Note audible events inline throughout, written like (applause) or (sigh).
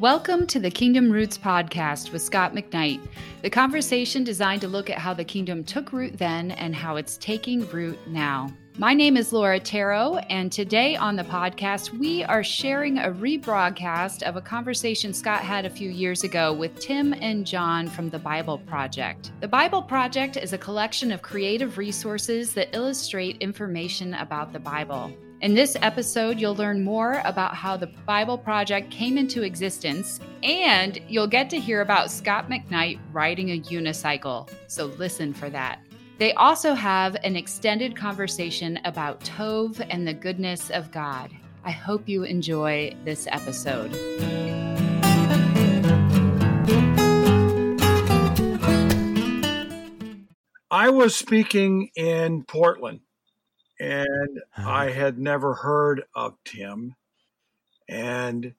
Welcome to the Kingdom Roots podcast with Scot McKnight, the conversation designed to look at how the kingdom took root then and how it's taking root now. My name is Laura Tarot, and today on the podcast, we are sharing a rebroadcast of a conversation Scot had a few years ago with Tim and Jon from the Bible Project. The Bible Project is a collection of creative resources that illustrate information about the Bible. In this episode, you'll learn more about how the Bible Project came into existence, and you'll get to hear about Scot McKnight riding a unicycle. So listen for that. They also have an extended conversation about Tov and the goodness of God. I hope you enjoy this episode. I was speaking in Portland and uh-huh. I had never heard of Tim. And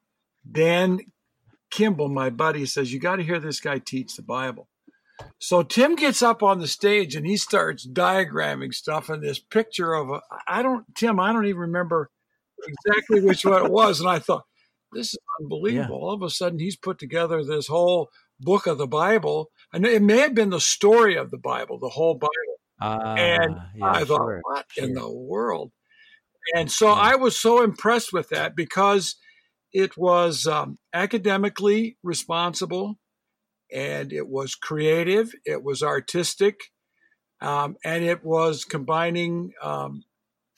Dan Kimball, my buddy, says, You got to hear this guy teach the Bible. So Tim gets up on the stage and he starts diagramming stuff and this picture of a, I don't, Tim, I don't even remember exactly which one it (laughs) was. And I thought, this is unbelievable. Yeah. All of a sudden, he's put together this whole book of the Bible. And it may have been the story of the Bible, the whole Bible. Uh, and yeah, I thought, sure, what sure. in the world? And so yeah. I was so impressed with that because it was um, academically responsible and it was creative, it was artistic, um, and it was combining um,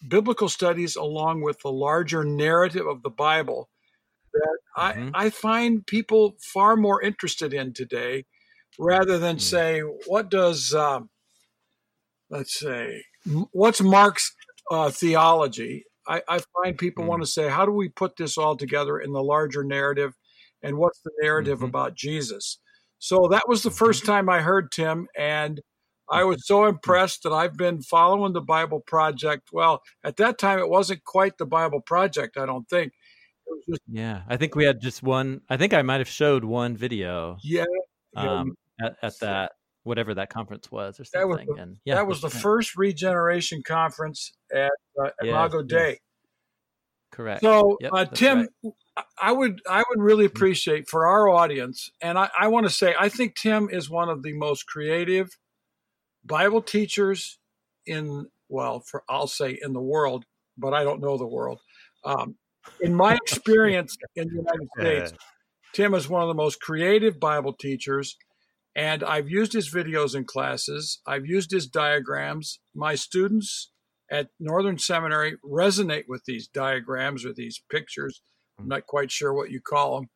biblical studies along with the larger narrative of the Bible that mm-hmm. I, I find people far more interested in today rather than mm-hmm. say, what does um, let's say, what's Mark's uh, theology? I, I, find people mm. want to say, how do we put this all together in the larger narrative? And what's the narrative mm-hmm. about Jesus? So that was the mm-hmm. first time I heard Tim. And I was so impressed that I've been following the Bible Project. Well, at that time, it wasn't quite the Bible Project, I don't think. Just, yeah, I think we had just one. I think I might have showed one video. Yeah, um, at, at that whatever that conference was or something. That was the, and, yeah, that was the first regeneration conference at uh, Imago yes, Dei. Yes. Correct. So, yep, uh, Tim, right. I would I would really mm-hmm. appreciate for our audience, and I, I want to say I think Tim is one of the most creative Bible teachers in well, for I'll say in the world, but I don't know the world. Um, in my (laughs) experience in the United States, Tim is one of the most creative Bible teachers and I've used his videos in classes, I've used his diagrams. My students at Northern Seminary resonate with these diagrams or these pictures. I'm not quite sure what you call them.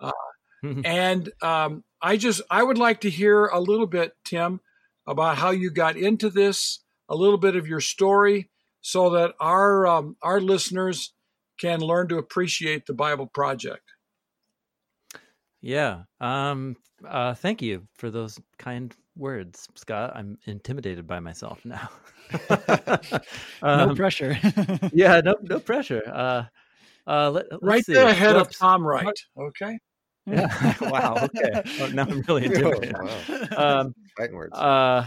Uh, (laughs) and um, I just, I would like to hear a little bit, Tim, about how you got into this, a little bit of your story, so that our um, our listeners can learn to appreciate the Bible Project. Yeah. Um, uh, thank you for those kind words, Scot. I'm intimidated by myself now. (laughs) um, no pressure. (laughs) yeah, no, no pressure. Uh, uh, let, right see. there ahead well, of Tom Wright. Okay. Yeah. (laughs) wow. Okay. Oh, now I'm really intimidated. Oh, wow. um, Fighting words. Uh,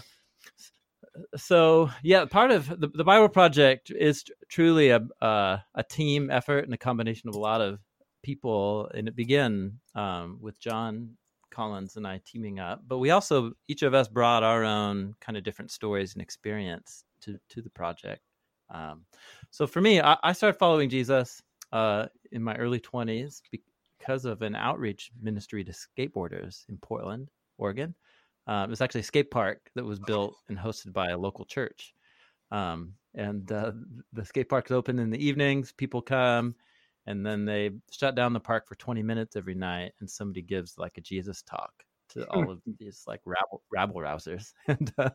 so yeah, part of the, the Bible Project is truly a uh, a team effort and a combination of a lot of people, and it began um, with Jon Collins and I teaming up. But we also each of us brought our own kind of different stories and experience to to the project. Um, so for me, I, I started following Jesus uh, in my early twenties because of an outreach ministry to skateboarders in Portland, Oregon. Uh, it was actually a skate park that was built and hosted by a local church. Um, and uh, the skate park is open in the evenings. People come and then they shut down the park for 20 minutes every night and somebody gives like a jesus talk to (laughs) all of these like rabble, rabble rousers. (laughs) And uh,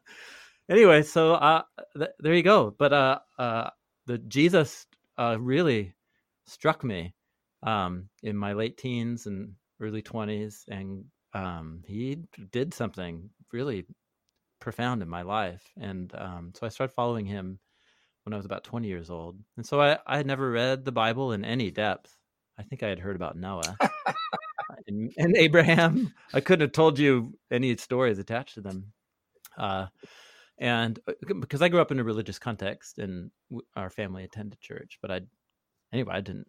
anyway so uh, th- there you go. But uh, uh, the jesus uh, really struck me um, in my late teens and early 20s and um, he did something really profound in my life. And um, so i started following him when I was about 20 years old. And so I, I had never read the Bible in any depth. I think I had heard about Noah (laughs) and, and, Abraham. (laughs) I couldn't have told you any stories attached to them. Uh, and uh, because I grew up in a religious context and our family attended church, but I, anyway, I didn't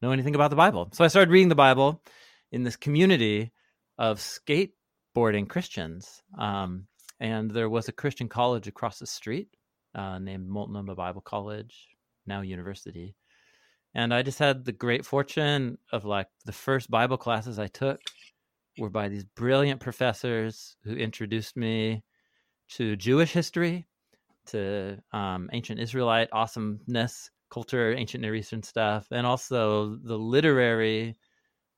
know anything about the Bible. So I started reading the Bible in this community of skateboarding Christians. Um, and there was a Christian college across the street uh, named Multnomah Bible College, now university. And I just had the great fortune of like the first Bible classes I took were by these brilliant professors who introduced me to Jewish history, to um, ancient Israelite awesomeness, culture, ancient Near Eastern stuff, and also the literary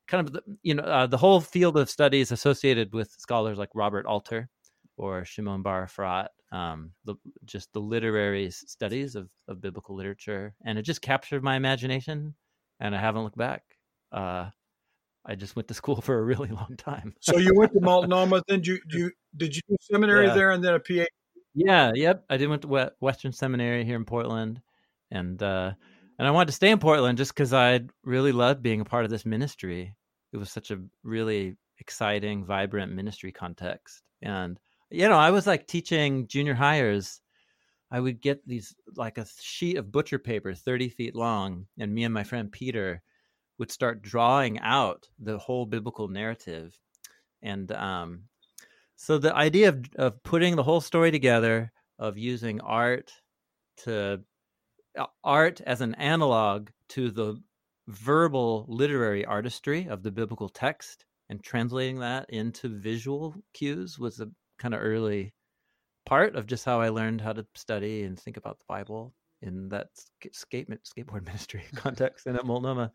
kind of the, you know uh, the whole field of studies associated with scholars like Robert Alter or Shimon Bar Efrat, um, the, just the literary studies of, of biblical literature, and it just captured my imagination, and I haven't looked back. Uh, I just went to (laughs) school for a really long time. so you went to (laughs) Multnomah, then you you did you do seminary yeah. there, and then a PhD? Yeah, yep. I did went to Western Seminary here in Portland, and uh, and I wanted to stay in Portland just because I really loved being a part of this ministry. It was such a really exciting, vibrant ministry context, and you know, I was like teaching junior hires. I would get these like a sheet of butcher paper, thirty feet long, and me and my friend Peter would start drawing out the whole biblical narrative, and um, so the idea of of putting the whole story together, of using art to uh, art as an analog to the verbal literary artistry of the biblical text and translating that into visual cues was a kind of early part of just how I learned how to study and think about the Bible in that skate skateboard (laughs) ministry context and at Multnomah.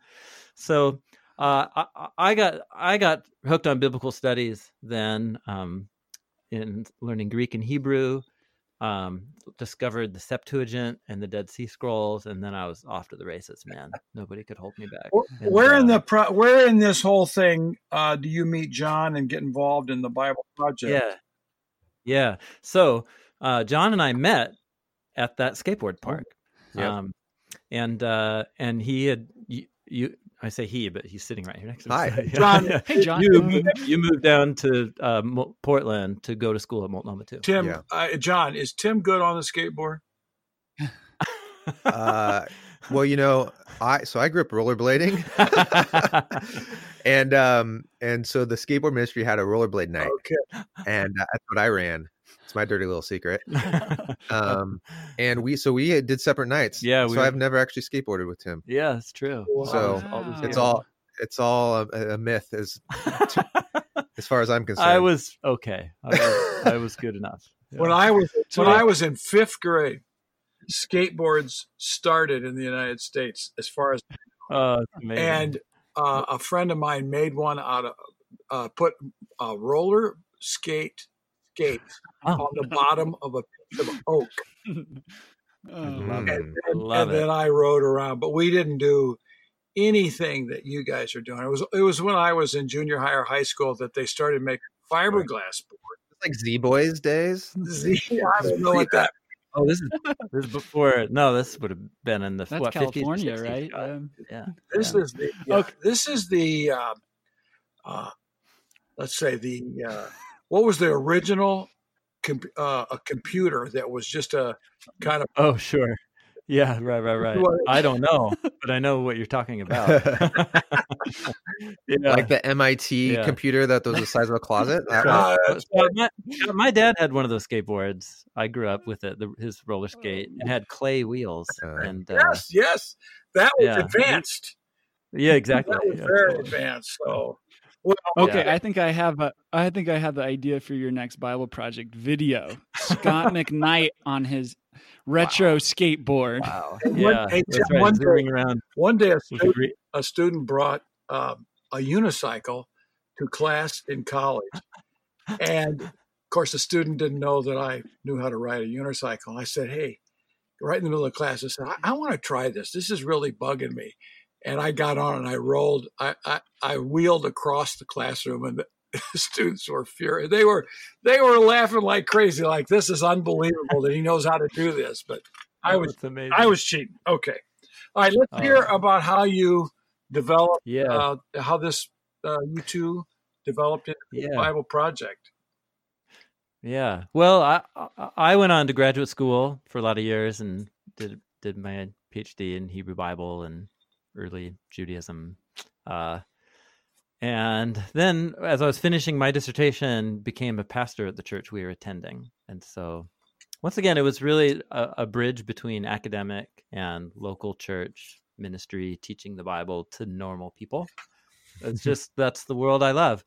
So uh, I, I, got I got hooked on biblical studies then um, in learning Greek and Hebrew. Um, discovered the Septuagint and the Dead Sea Scrolls, and then I was off to the races. Man, nobody could hold me back. And, where uh, in the pro- where in this whole thing uh, do you meet Jon and get involved in the Bible project? Yeah, yeah. So uh, Jon and I met at that skateboard oh, park. Um, and uh, and he had you, you, I say he, but he's sitting right here next to me. Hi, me. Jon. yeah. (laughs) Hey, Jon. You, you moved down to uh, Portland to go to school at Multnomah too. Tim, yeah. uh, Jon, is Tim good on the skateboard? Well, you know, I so I grew up rollerblading, (laughs) and um, and so the skateboard ministry had a rollerblade night, okay. and uh, that's what I ran. It's my dirty little secret. (laughs) um, and we so we did separate nights. Yeah. We so were... I've never actually skateboarded with Tim. Yeah, it's true. So wow. it's all it's all a, a myth as (laughs) as far as I'm concerned. I was okay. I was, I was good enough. Yeah. When I was when I was in fifth grade, skateboards started in the United States. As far as uh, and uh, a friend of mine made one out of uh, put a roller skate skate oh. on the bottom of a piece of oak. (laughs) Oh, and, and, and then I rode around, but we didn't do anything that you guys are doing. It was it was when I was in junior high or high school that they started making fiberglass board. Like Z Boys days. Z, I don't know what that. Oh, this is (laughs) this is before. No, this would have been in the That's what, California, 50s, right? Um, yeah. This yeah. is the yeah, okay. this is the uh, uh, let's say the uh, what was the original com- uh, a computer that was just a kind of oh sure yeah right right right. I don't know but i know what you're talking about. (laughs) (laughs) Yeah. like the mit yeah. computer that was the size of a closet? Uh, my, (laughs) my, dad had one of those skateboards. I grew up with it the, his roller skate it had clay wheels uh, and uh, yes yes. That was yeah. advanced. Yeah exactly. That was very advanced so well, okay, yeah. I think I have a I think I have the idea for your next Bible project video. Scot McKnight on his retro wow. skateboard. Wow. Yeah. One, hey, right. one, day, around. one day a student, a student brought uh, a unicycle to class in college. And of course, the student didn't know that I knew how to ride a unicycle. I said, Hey, right in the middle of class, I said, I, I want to try this. This is really bugging me and I got on and I rolled. I, I, I wheeled across the classroom, and the (laughs) students were furious. They were they were laughing like crazy, like this is unbelievable that he knows how to do this. But I was amazing. I was cheating. Okay, all right. Let's hear uh, about how you developed. Yeah, uh, how this uh, you two developed into yeah. the Bible project. Yeah. Well, I I went on to graduate school for a lot of years and did did my PhD in Hebrew Bible and early Judaism. Uh, and then as I was finishing my dissertation, became a pastor at the church we were attending. And so once again, it was really a, a bridge between academic and local church ministry, teaching the Bible to normal people. It's (laughs) just that's the world I love,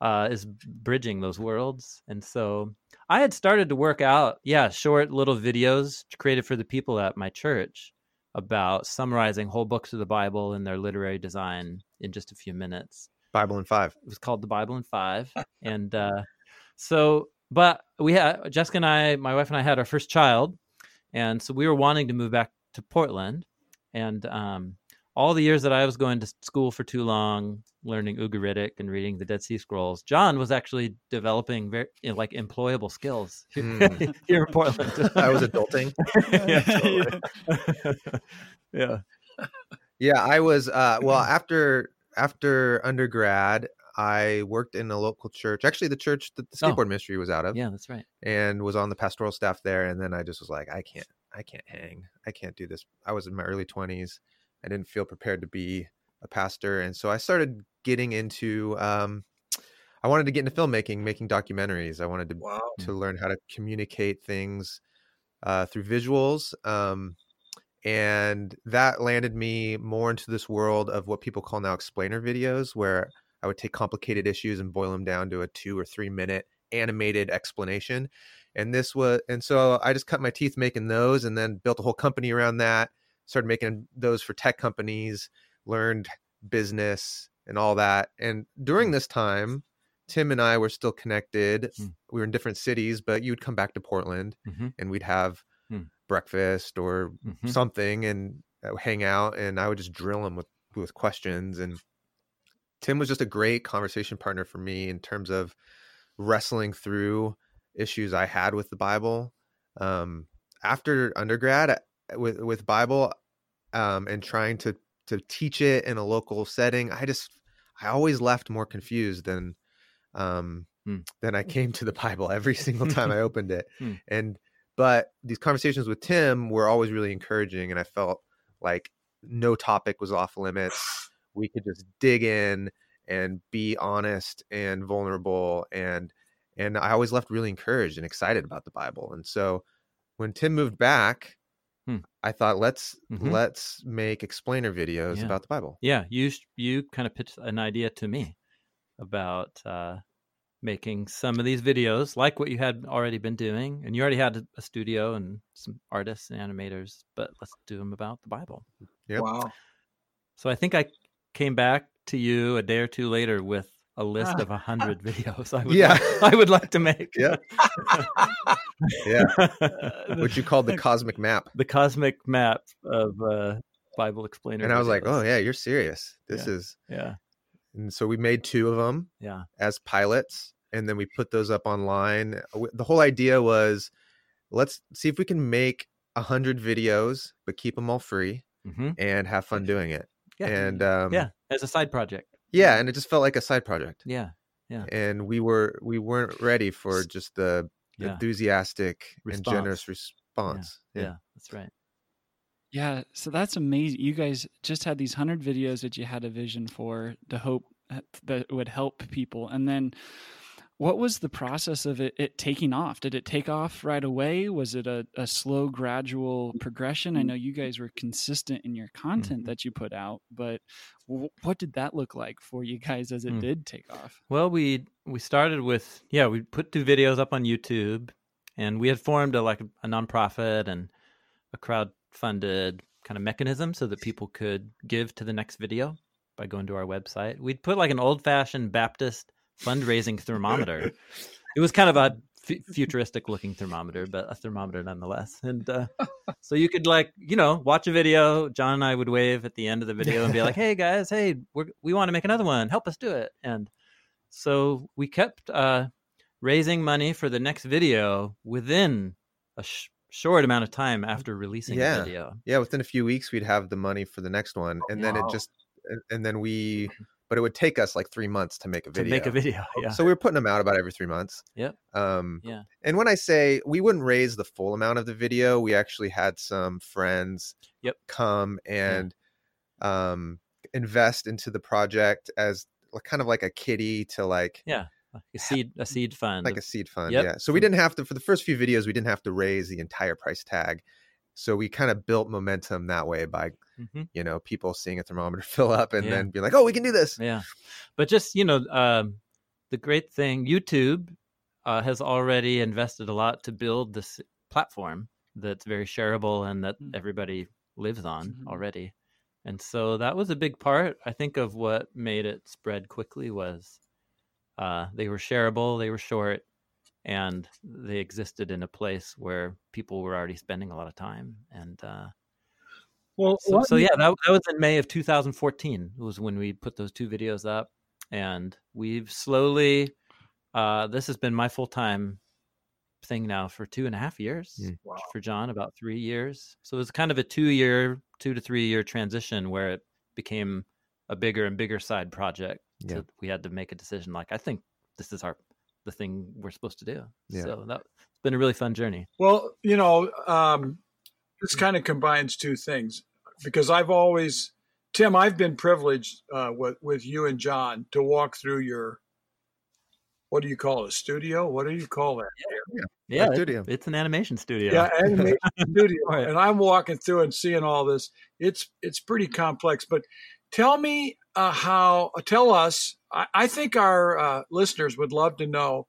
uh, is bridging those worlds. And so I had started to work out, yeah, short little videos created for the people at my church about summarizing whole books of the Bible and their literary design in just a few minutes. Bible in five. It was called the Bible in five, (laughs) and uh, so but we had Jessica and I, my wife and I, had our first child, and so we were wanting to move back to Portland, and um, all the years that I was going to school for too long, learning Ugaritic and reading the Dead Sea Scrolls, Jon was actually developing very you know, like employable skills (laughs) mm. here in Portland. (laughs) I was adulting. yeah, yeah. Yeah, I was. Uh, well, after after undergrad, I worked in a local church, actually the church that the oh. skateboard oh. ministry was out of. Yeah, that's right. And was on the pastoral staff there. And then I just was like, I can't, I can't hang. I can't do this. I was in my early twenties. I didn't feel prepared to be a pastor. And so I started getting into, um, I wanted to get into filmmaking, making documentaries. I wanted to, wow. to learn how to communicate things uh, through visuals. Um, and that landed me more into this world of what people call now explainer videos, where I would take complicated issues and boil them down to a two or three minute animated explanation. And this was, and so I just cut my teeth making those and then built a whole company around that, started making those for tech companies, learned business and all that. And during hmm. this time, Tim and I were still connected. Mm. We were in different cities, but you would come back to Portland mm-hmm. and we'd have mm. Breakfast or mm-hmm. something and uh, hang out. And I would just drill him with, with questions. And Tim was just a great conversation partner for me in terms of wrestling through issues I had with the Bible. Um, after undergrad uh, with with Bible um, and trying to to teach it in a local setting, I just I always left more confused than um, hmm. than I came to the Bible every single time I (laughs) opened it. Hmm. And but these conversations with Tim were always really encouraging, and I felt like no topic was off limits (sighs) we could just dig in and be honest and vulnerable and and I always left really encouraged and excited about the Bible. And so when Tim moved back, hmm. I thought let's mm-hmm. let's make explainer videos yeah. about the Bible. Yeah, you you kind of pitched an idea to me about uh, making some of these videos like what you had already been doing, and you already had a studio and some artists and animators, but let's do them about the Bible. Yep. Wow. So I think I came back to you a day or two later with a list of a hundred (laughs) videos I would, yeah. Like, I would like to make. Yeah. (laughs) yeah. (laughs) What you called the cosmic map. The cosmic map of uh, Bible explainer. And I was like, oh yeah, you're serious. This yeah. is yeah. And so we made two of them. Yeah. As pilots, and then we put those up online. The whole idea was, let's see if we can make a hundred videos, but keep them all free mm-hmm. and have fun doing it. Yeah. And um, yeah, as a side project. Yeah, and it just felt like a side project. Yeah. Yeah. And we were we weren't ready for just the yeah. enthusiastic response. and generous response. Yeah. yeah. yeah, that's right. Yeah, so that's amazing. You guys just had these 100 videos that you had a vision for, the hope that would help people. And then what was the process of it, it, taking off? Did it take off right away? Was it a, a slow, gradual progression? I know you guys were consistent in your content mm-hmm. that you put out, but w- what did that look like for you guys as it mm. did take off? Well, we we started with yeah, we put two videos up on YouTube, and we had formed a like a nonprofit and a crowd funded kind of mechanism so that people could give to the next video by going to our website. We'd put like an old fashioned Baptist fundraising thermometer. it was kind of a f- futuristic looking thermometer, but a thermometer nonetheless. And uh, so you could like, you know, watch a video. Jon and I would wave at the end of the video and be like, "Hey guys, hey, we we want to make another one. Help us do it." And so we kept uh, raising money for the next video within a sh- short amount of time after releasing yeah. the video. Yeah, within a few weeks we'd have the money for the next one, and wow. then it just and then we (laughs) but it would take us like three months to make a video. To make a video, (laughs) yeah. So we were putting them out about every three months. Yep. Um, yeah. And when I say we wouldn't raise the full amount of the video, we actually had some friends yep. come and yeah. um, invest into the project as kind of like a kitty to like yeah a seed a seed fund like a seed fund yep. yeah so we didn't have to for the first few videos we didn't have to raise the entire price tag so we kind of built momentum that way by mm-hmm. you know people seeing a thermometer (laughs) fill up and yeah. then be like oh we can do this yeah but just you know um, the great thing youtube uh, has already invested a lot to build this platform that's very shareable and that mm. everybody lives on mm-hmm. already and so that was a big part i think of what made it spread quickly was uh, they were shareable they were short and they existed in a place where people were already spending a lot of time and uh, well so, so yeah that, that was in may of 2014 was when we put those two videos up and we've slowly uh, this has been my full-time thing now for two and a half years mm. wow. for john about three years so it was kind of a two year two to three year transition where it became a bigger and bigger side project yeah. So we had to make a decision like i think this is our the thing we're supposed to do. Yeah. So that's been a really fun journey. Well, you know, um, this kind of combines two things because I've always, Tim, I've been privileged uh, with, with you and Jon to walk through your, what do you call it, a studio? What do you call that? Yeah, yeah, yeah studio. It's an animation studio. Yeah, animation (laughs) studio. Right. And I'm walking through and seeing all this. It's it's pretty complex. But tell me uh, how, uh, tell us I, I think our uh, listeners would love to know,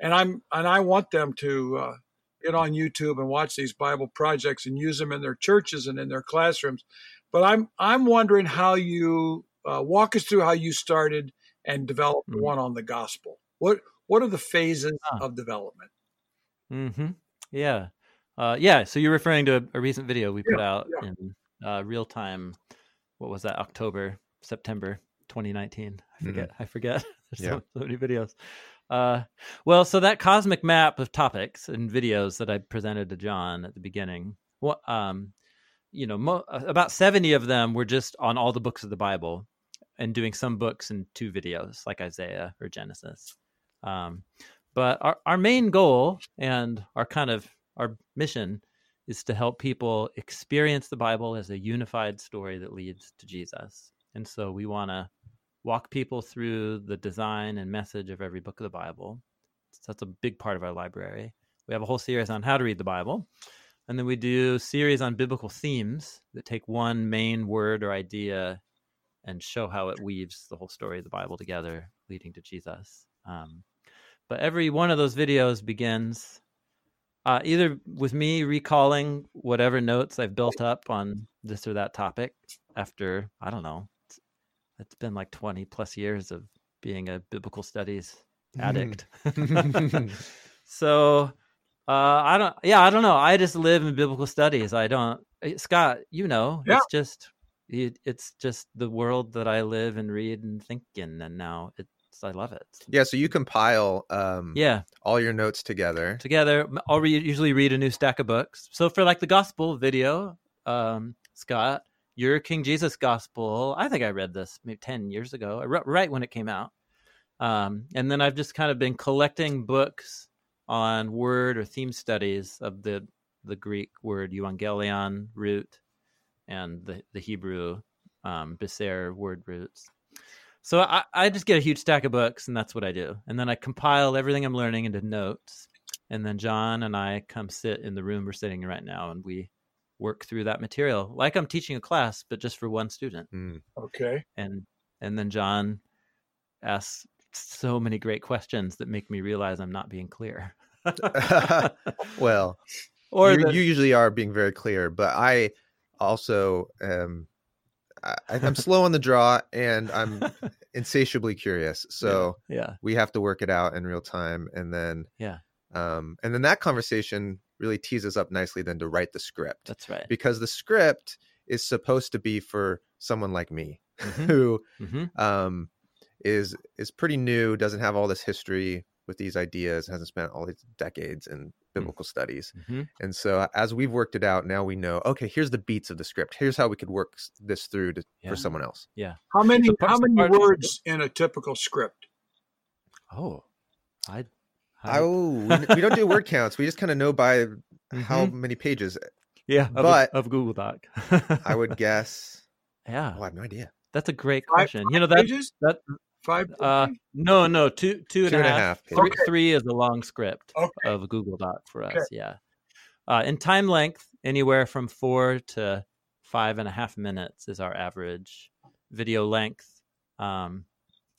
and I'm and I want them to uh, get on YouTube and watch these Bible projects and use them in their churches and in their classrooms. But I'm I'm wondering how you uh, walk us through how you started and developed mm-hmm. one on the gospel. What what are the phases of development? Hmm. Yeah. Uh, yeah. So you're referring to a, a recent video we put out yeah. in uh, real time. What was that? October, September 2019. I forget. Mm-hmm. I forget. There's yeah. so, so, many videos. Uh, well, so that cosmic map of topics and videos that I presented to Jon at the beginning, what, um, you know, mo- uh, about 70 of them were just on all the books of the Bible and doing some books and two videos, like Isaiah or Genesis. Um, but our, our main goal and our kind of our mission is to help people experience the Bible as a unified story that leads to Jesus. And so we want to walk people through the design and message of every book of the Bible. So that's a big part of our library. We have a whole series on how to read the Bible. And then we do series on biblical themes that take one main word or idea and show how it weaves the whole story of the Bible together, leading to Jesus. Um, but every one of those videos begins uh, either with me recalling whatever notes I've built up on this or that topic after, I don't know, it's been like 20 plus years of being a biblical studies addict. (laughs) so uh, I don't, yeah, I don't know. I just live in biblical studies. I don't, eh, Scot, you know, yeah. it's just, it, it's just the world that I live and read and think in. And now it's, I love it. Yeah. So you compile, um, yeah, all your notes together. Together. I'll re- usually read a new stack of books. So for like the gospel video, um, Scott, your King Jesus Gospel. I think I read this maybe 10 years ago, right when it came out. Um, and then I've just kind of been collecting books on word or theme studies of the, the Greek word euangelion root and the, the Hebrew um, word roots. So I, I just get a huge stack of books and that's what I do. And then I compile everything I'm learning into notes. And then Jon and I come sit in the room we're sitting in right now and we work through that material like i'm teaching a class but just for one student. Mm. okay. And and then jon asks so many great questions that make me realize i'm not being clear. (laughs) Well (laughs) or you, the... you, usually are being very clear but i also um I, am slow on the draw and i'm (laughs) insatiably curious. So yeah, yeah. we have to work it out in real time and then yeah. um and then that conversation really tees us up nicely than to write the script. That's right. Because the script is supposed to be for someone like me mm-hmm. who mm-hmm. Um, is is pretty new, doesn't have all this history with these ideas, hasn't spent all these decades in mm. biblical mm-hmm. studies. And so as we've worked it out, now we know, okay, here's the beats of the script. Here's how we could work this through to, yeah. for someone else. Yeah. How many so how many words in a typical script? Oh, I Oh, we, we, don't do word counts. We just kind of know by mm-hmm. how many pages. Yeah, of but a, of Google Doc. I would (laughs) guess. Yeah. Oh, I have no idea. That's a great question. Five, you know that pages? that Five. Uh, no, no, two, two and, two and a half. half. Three, okay. three is a long script okay. of Google Doc for us. Okay. Yeah. Uh, in time length, anywhere from four to five and a half minutes is our average video length. Um,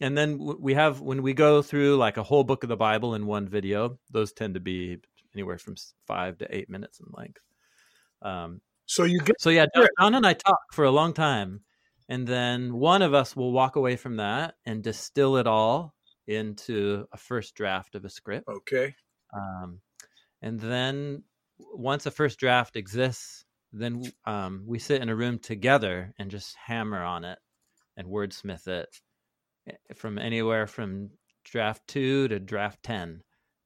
and then we have when we go through like a whole book of the Bible in one video, those tend to be anywhere from five to eight minutes in length. Um, so you get so yeah, Jon and I talk for a long time, and then one of us will walk away from that and distill it all into a first draft of a script. Okay. Um, and then once a first draft exists, then um, we sit in a room together and just hammer on it and wordsmith it from anywhere from draft two to draft 10.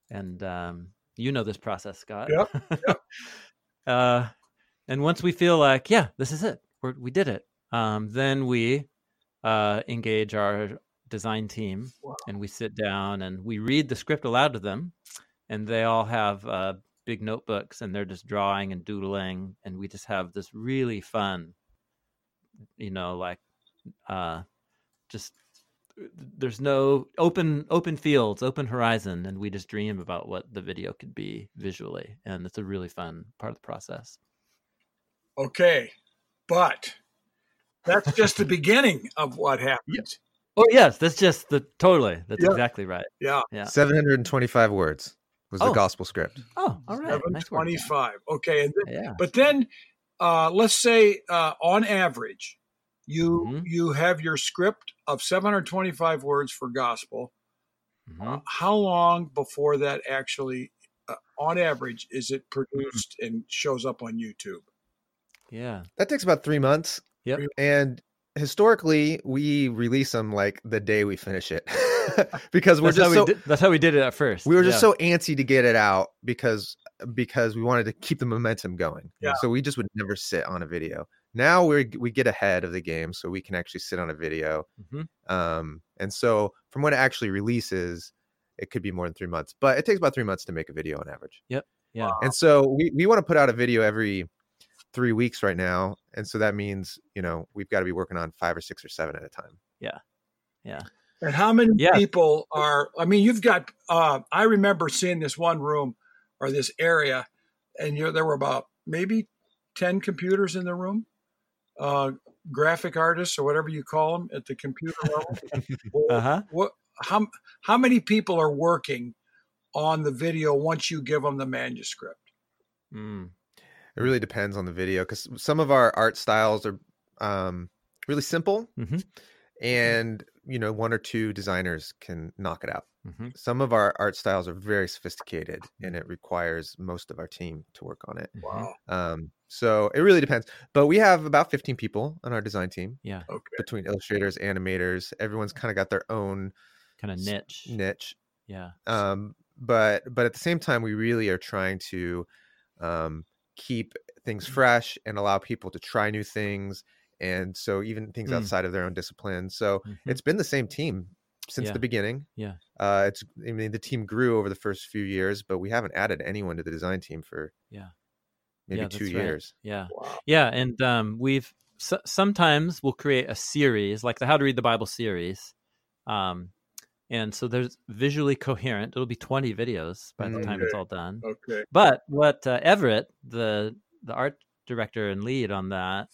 And um, you know this process, Scot. Yep. yep. (laughs) uh, and once we feel like, yeah, this is it, We're, we did it, um, then we uh, engage our design team wow. and we sit down and we read the script aloud to them. And they all have uh, big notebooks and they're just drawing and doodling. And we just have this really fun, you know, like uh, just there's no open open fields open horizon and we just dream about what the video could be visually and it's a really fun part of the process. Okay but that's just the (laughs) beginning of what happens oh yes that's just the totally that's yeah. exactly right. Yeah. Yeah. 725 words was the oh. gospel script. Oh all right. 725 nice okay and then, yeah. but then uh, let's say uh, on average you mm-hmm. you have your script of 725 words for gospel. Mm-hmm. uh, how long before that actually uh, on average is it produced mm-hmm. and shows up on youtube? Yeah. That takes about three months. Yep. And historically we release them like the day we finish it. (laughs) Because we're that's just how so, we did, that's how we did it at first. we were just so antsy to get it out because because we wanted to keep the momentum going. Yeah. so we just would never sit on a video now we we get ahead of the game so we can actually sit on a video mm-hmm. um, and so from when it actually releases it could be more than three months but it takes about three months to make a video on average. Yep. Yeah. And so we, we want to put out a video every three weeks right now and so that means you know we've got to be working on five or six or seven at a time. Yeah. Yeah. And how many yeah. people are i mean you've got uh, i remember seeing this one room or this area and you there were about maybe 10 computers in the room uh, graphic artists or whatever you call them at the computer level. uh-huh. What how how many people are working on the video once you give them the manuscript? Mm. It really depends on the video because some of our art styles are um, really simple, mm-hmm. and you know one or two designers can knock it out. Mm-hmm. Some of our art styles are very sophisticated, and it requires most of our team to work on it. Wow. Um, so it really depends. But we have about 15 people on our design team. Yeah. Okay. Between illustrators, animators, everyone's kind of got their own kind of niche. Niche. Yeah. Um, but but at the same time, we really are trying to um, keep things mm. fresh and allow people to try new things. And so even things mm. outside of their own discipline. So mm-hmm. it's been the same team since yeah. the beginning. Yeah. Uh, it's I mean the team grew over the first few years, but we haven't added anyone to the design team for yeah maybe yeah, two right. years. Yeah, wow. yeah, and um, we've so, sometimes we'll create a series like the How to Read the Bible series, um, and so there's visually coherent. It'll be 20 videos by the okay. time it's all done. Okay. But what uh, Everett, the the art director and lead on that,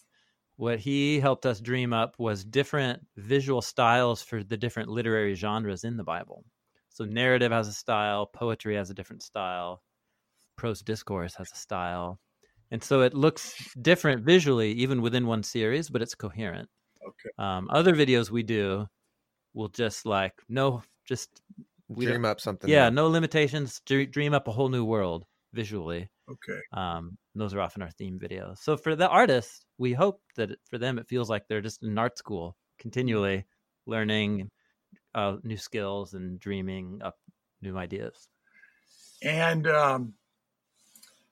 what he helped us dream up was different visual styles for the different literary genres in the Bible. So narrative has a style, poetry has a different style, prose discourse has a style, and so it looks different visually even within one series but it's coherent. Okay. Um, other videos we do will just like no just we dream up something yeah no limitations dream up a whole new world visually okay. Um, those are often our theme videos. So for the artists we hope that for them it feels like they're just in art school continually learning uh, new skills and dreaming up new ideas. And um,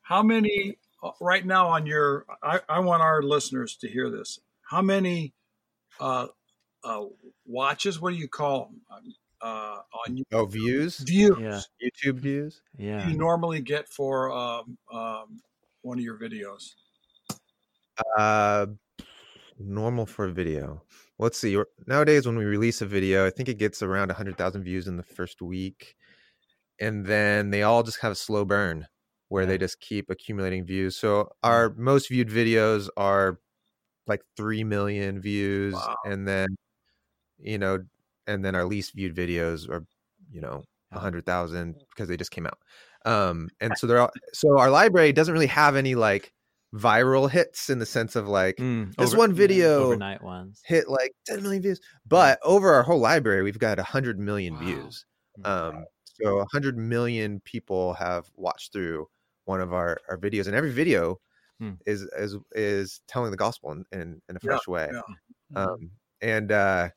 how many uh, right now on your I, I, want our listeners to hear this. How many uh, uh, watches what do you call them uh, on oh views views yeah. youtube views yeah you normally get for um, um, one of your videos uh normal for a video? Let's see. Nowadays, when we release a video, I think it gets around 100,000 views in the first week. And then they all just have a slow burn where yeah. they just keep accumulating views. So our most viewed videos are like 3 million views. Wow. And then, you know, and then our least viewed videos are, you know, 100,000 because they just came out. Um, and so they're all, (laughs) so our library doesn't really have any like viral hits in the sense of like mm, this over, one video overnight ones hit like 10 million views but over our whole library we've got 100 million wow. views mm, um so 100 million people have watched through one of our, our videos and every video hmm. is is is telling the gospel in, in, in a fresh yeah, way yeah. Mm-hmm. um and uh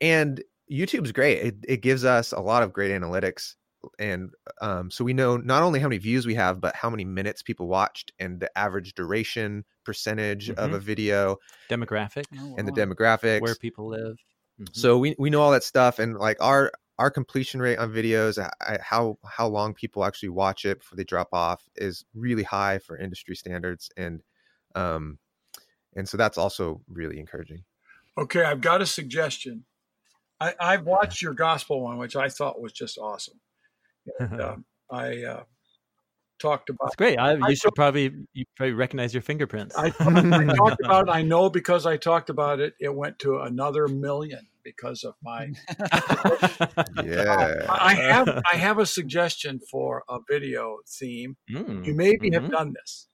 and youtube's great. It, it gives us a lot of great analytics and um, so we know not only how many views we have but how many minutes people watched and the average duration percentage mm-hmm. of a video demographic oh, and the demographics. where people live. Mm-hmm. so we, we know all that stuff and like our our completion rate on videos how how long people actually watch it before they drop off is really high for industry standards and um and so that's also really encouraging. Okay i've got a suggestion I, I've watched your gospel one, which I thought was just awesome. And, uh, (laughs) I uh, talked about. It's great. I, you I should probably you probably recognize your fingerprints. I, I (laughs) talked about. It, I know because I talked about it. It went to another million because of my. (laughs) yeah. I have I have a suggestion for a video theme. Mm. You maybe mm-hmm. have done this,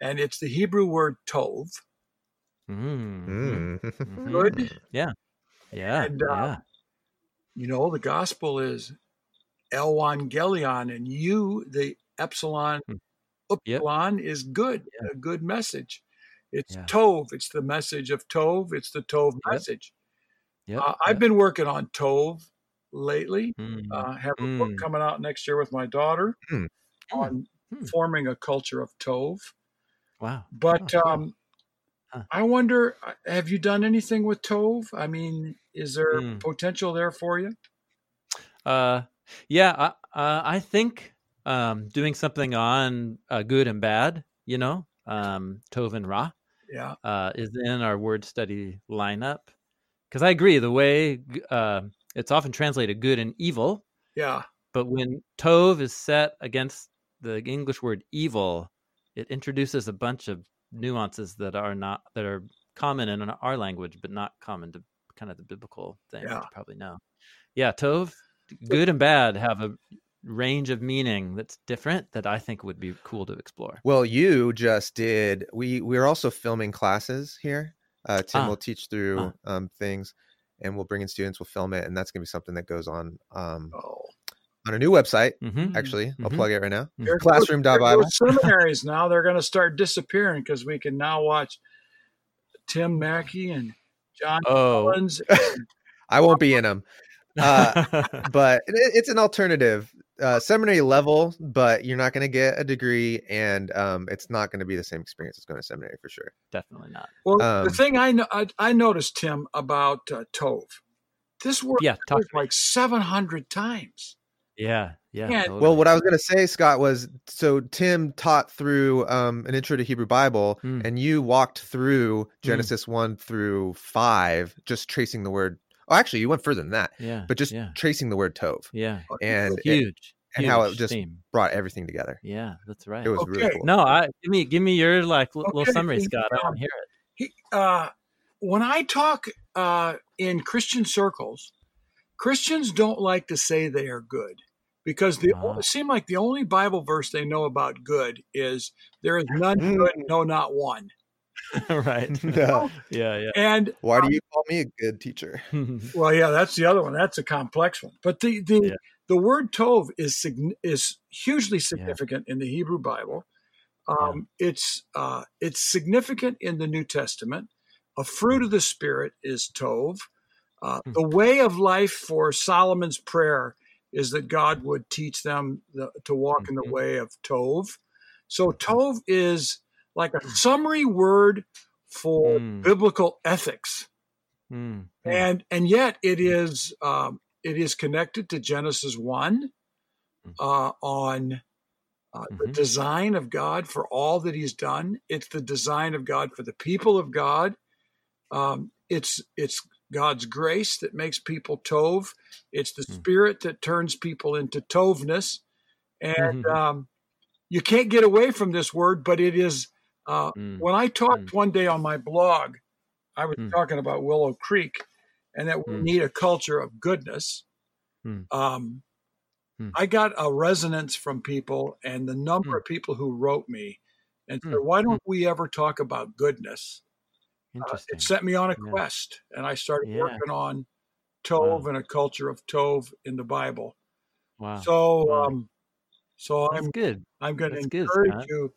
and it's the Hebrew word tov. Mm. Mm. Good. Yeah. Yeah. And, uh, yeah. You know, the gospel is Evangelion, and you, the epsilon, hmm. upsilon yep. is good, yeah. a good message. It's yeah. Tov. It's the message of Tov. It's the Tov yep. message. Yep. Uh, I've been working on Tov lately. Mm. Uh, have a mm. book coming out next year with my daughter mm. on mm. forming a culture of Tov. Wow. But oh, um, huh. I wonder, uh, have you done anything with Tov? I mean, is there hmm. potential there for you? Uh, yeah, I, uh, I think um, doing something on uh, good and bad, you know, um, Tov and Ra, yeah, uh, is in our word study lineup. Because I agree, the way uh, it's often translated good and evil. Yeah. But when Tov is set against the English word evil, it introduces a bunch of nuances that are not that are common in our language, but not common to kind of the biblical thing. Yeah. You probably know. Yeah, Tov good and bad have a range of meaning that's different that I think would be cool to explore. Well, you just did. We we're also filming classes here. Uh, Tim ah. will teach through ah. um, things, and we'll bring in students. We'll film it, and that's going to be something that goes on um, oh. on a new website. Mm-hmm. Actually, mm-hmm. I'll plug it right now. Mm-hmm. Classroom.bible. Seminaries now they're going to start disappearing because we can now watch Tim Mackie and Jon oh. Collins. (laughs) I won't be in them (laughs) uh, but it, it's an alternative uh, seminary level, but you're not going to get a degree, and um, it's not going to be the same experience as going to seminary for sure. Definitely not. Well, um, the thing I, know, I, I noticed, Tim, about uh, Tov, this word yeah, like 700 times. Yeah, yeah. Totally. Well, what I was going to say, Scot, was so Tim taught through um, an intro to Hebrew Bible, mm. and you walked through hmm. Genesis mm. one through five, just tracing the word Oh, actually, you went further than that. Yeah. But just yeah. tracing the word Tov. Yeah. And huge. and how it just theme. brought everything together. Yeah, that's right. It was okay. really cool. No, I give me give me your like okay. little summary, Scot. I want to hear it. He, uh, when I talk uh, in Christian circles, Christians don't like to say they are good because they uh-huh. seem like the only Bible verse they know about good is there is none mm. good, no, not one. (laughs) right. (laughs) (laughs) Yeah. yeah. Yeah. And why do you call me a good teacher? well, yeah, that's the other one. That's a complex one. But the the yeah. the word tov is is hugely significant yeah. in the Hebrew Bible. Um, yeah. It's uh, it's significant in the New Testament. A fruit of the Spirit is tov. Uh, hmm. the way of life for Solomon's prayer is that God would teach them the, to walk mm-hmm. in the mm-hmm. way of tov. So tov is like a summary word for mm. biblical ethics. Mm. And and yet it is um, it is connected to Genesis one hmm. uh, on uh, mm-hmm. the design of God for all that He's done. It's the design of God for the people of God. Um, it's it's God's grace that makes people tov. It's the Mm. Spirit that turns people into tovness, and Mhm. um, you can't get away from this word. But it is uh, Mm. when I talked one day on my blog, I was Mm. talking about Willow Creek, and that we Mm. need a culture of goodness. Um. I got a resonance from people, and the number of people who wrote me and said. "Why don't we ever talk about goodness?" Uh, it set me on a Yeah. quest, and I started Yeah. working on Tov Wow. and a culture of Tov in the Bible. wow. So, Wow. um, so That's I'm good. I'm going to that's good, encourage you.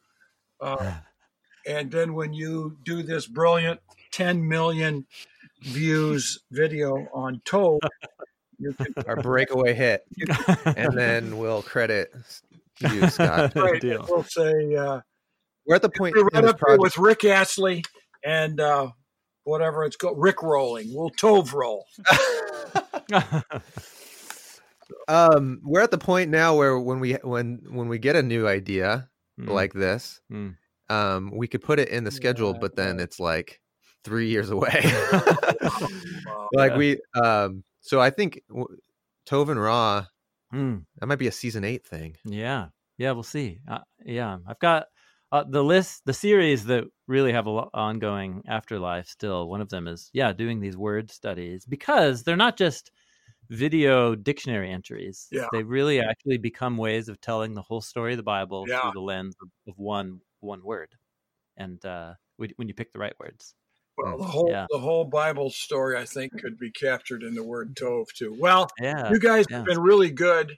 Uh, (laughs) and then when you do this brilliant 10 million views video on Tov, you can Our breakaway hit, and then we'll credit you, Scot. right, deal. we'll say uh, We're at the point right up project. with Rick Astley and uh, whatever it's called, Rick rolling. We'll Tov roll. (laughs) um, we're at the point now where when we when when we get a new idea Mm. like this, Mm. um, we could put it in the schedule, Yeah, but then it's like three years away. Wow. (laughs) (laughs) like Yeah. we, um, so I think w- Tov and Ra Mm. that might be a season eight thing. Yeah, yeah, we'll see. Uh, yeah, I've got uh, the list, the series that really have a lo- ongoing afterlife. Still, one of them is yeah, doing these word studies because they're not just video dictionary entries. Yeah. they really actually become ways of telling the whole story of the Bible Yeah. through the lens of, one one word, and uh, when when you pick the right words. Well, the whole Yeah. the whole Bible story, I think, could be captured in the word Tov too. Well, Yeah, you guys yeah. have been really good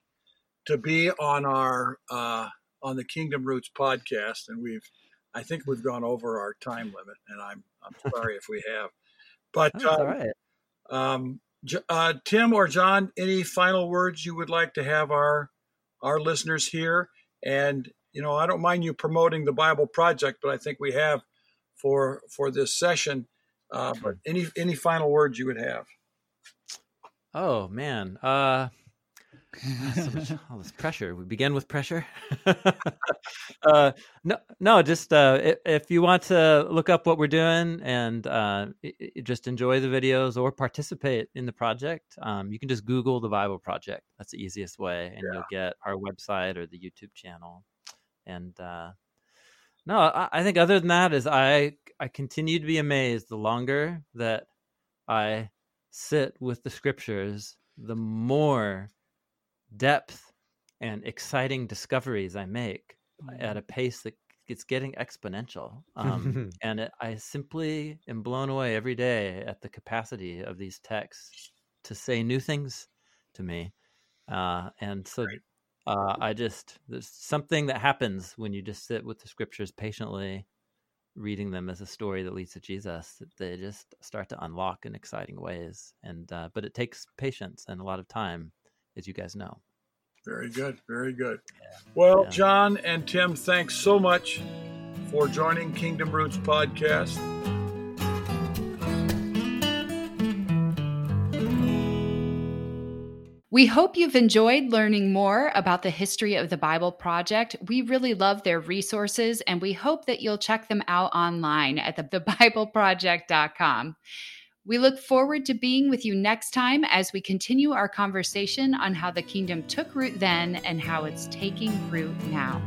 to be on our uh, on the Kingdom Roots podcast, and we've I think we've gone over our time limit, and I'm I'm (laughs) sorry if we have. But uh, all right. um, J- uh, Tim or Jon, any final words you would like to have our our listeners hear? And you know, I don't mind you promoting the Bible Project, but I think we have for for this session. Uh, but any any final words you would have? Oh man, uh, so much, all this pressure. We begin with pressure. (laughs) uh, no, no, just uh, if, if you want to look up what we're doing and uh, just enjoy the videos or participate in the project, um, you can just Google the Bible Project. That's the easiest way, and you'll get our website or the YouTube channel. And uh, no, I, I think other than that is I I continue to be amazed the longer that I sit with the scriptures, the more depth and exciting discoveries I make at a pace that it's getting exponential. Um, (laughs) and it, I simply am blown away every day at the capacity of these texts to say new things to me. Uh, and so Right. uh, I just, there's something that happens when you just sit with the scriptures patiently, reading them as a story that leads to Jesus. that They just start to unlock in exciting ways. And, uh, but it takes patience and a lot of time, as you guys know. Very good, very good. Well, Yeah. Jon and Tim, thanks so much for joining Kingdom Roots podcast. We hope you've enjoyed learning more about the history of the Bible Project. We really love their resources and we hope that you'll check them out online at the, thebibleproject.com. We look forward to being with you next time as we continue our conversation on how the kingdom took root then and how it's taking root now.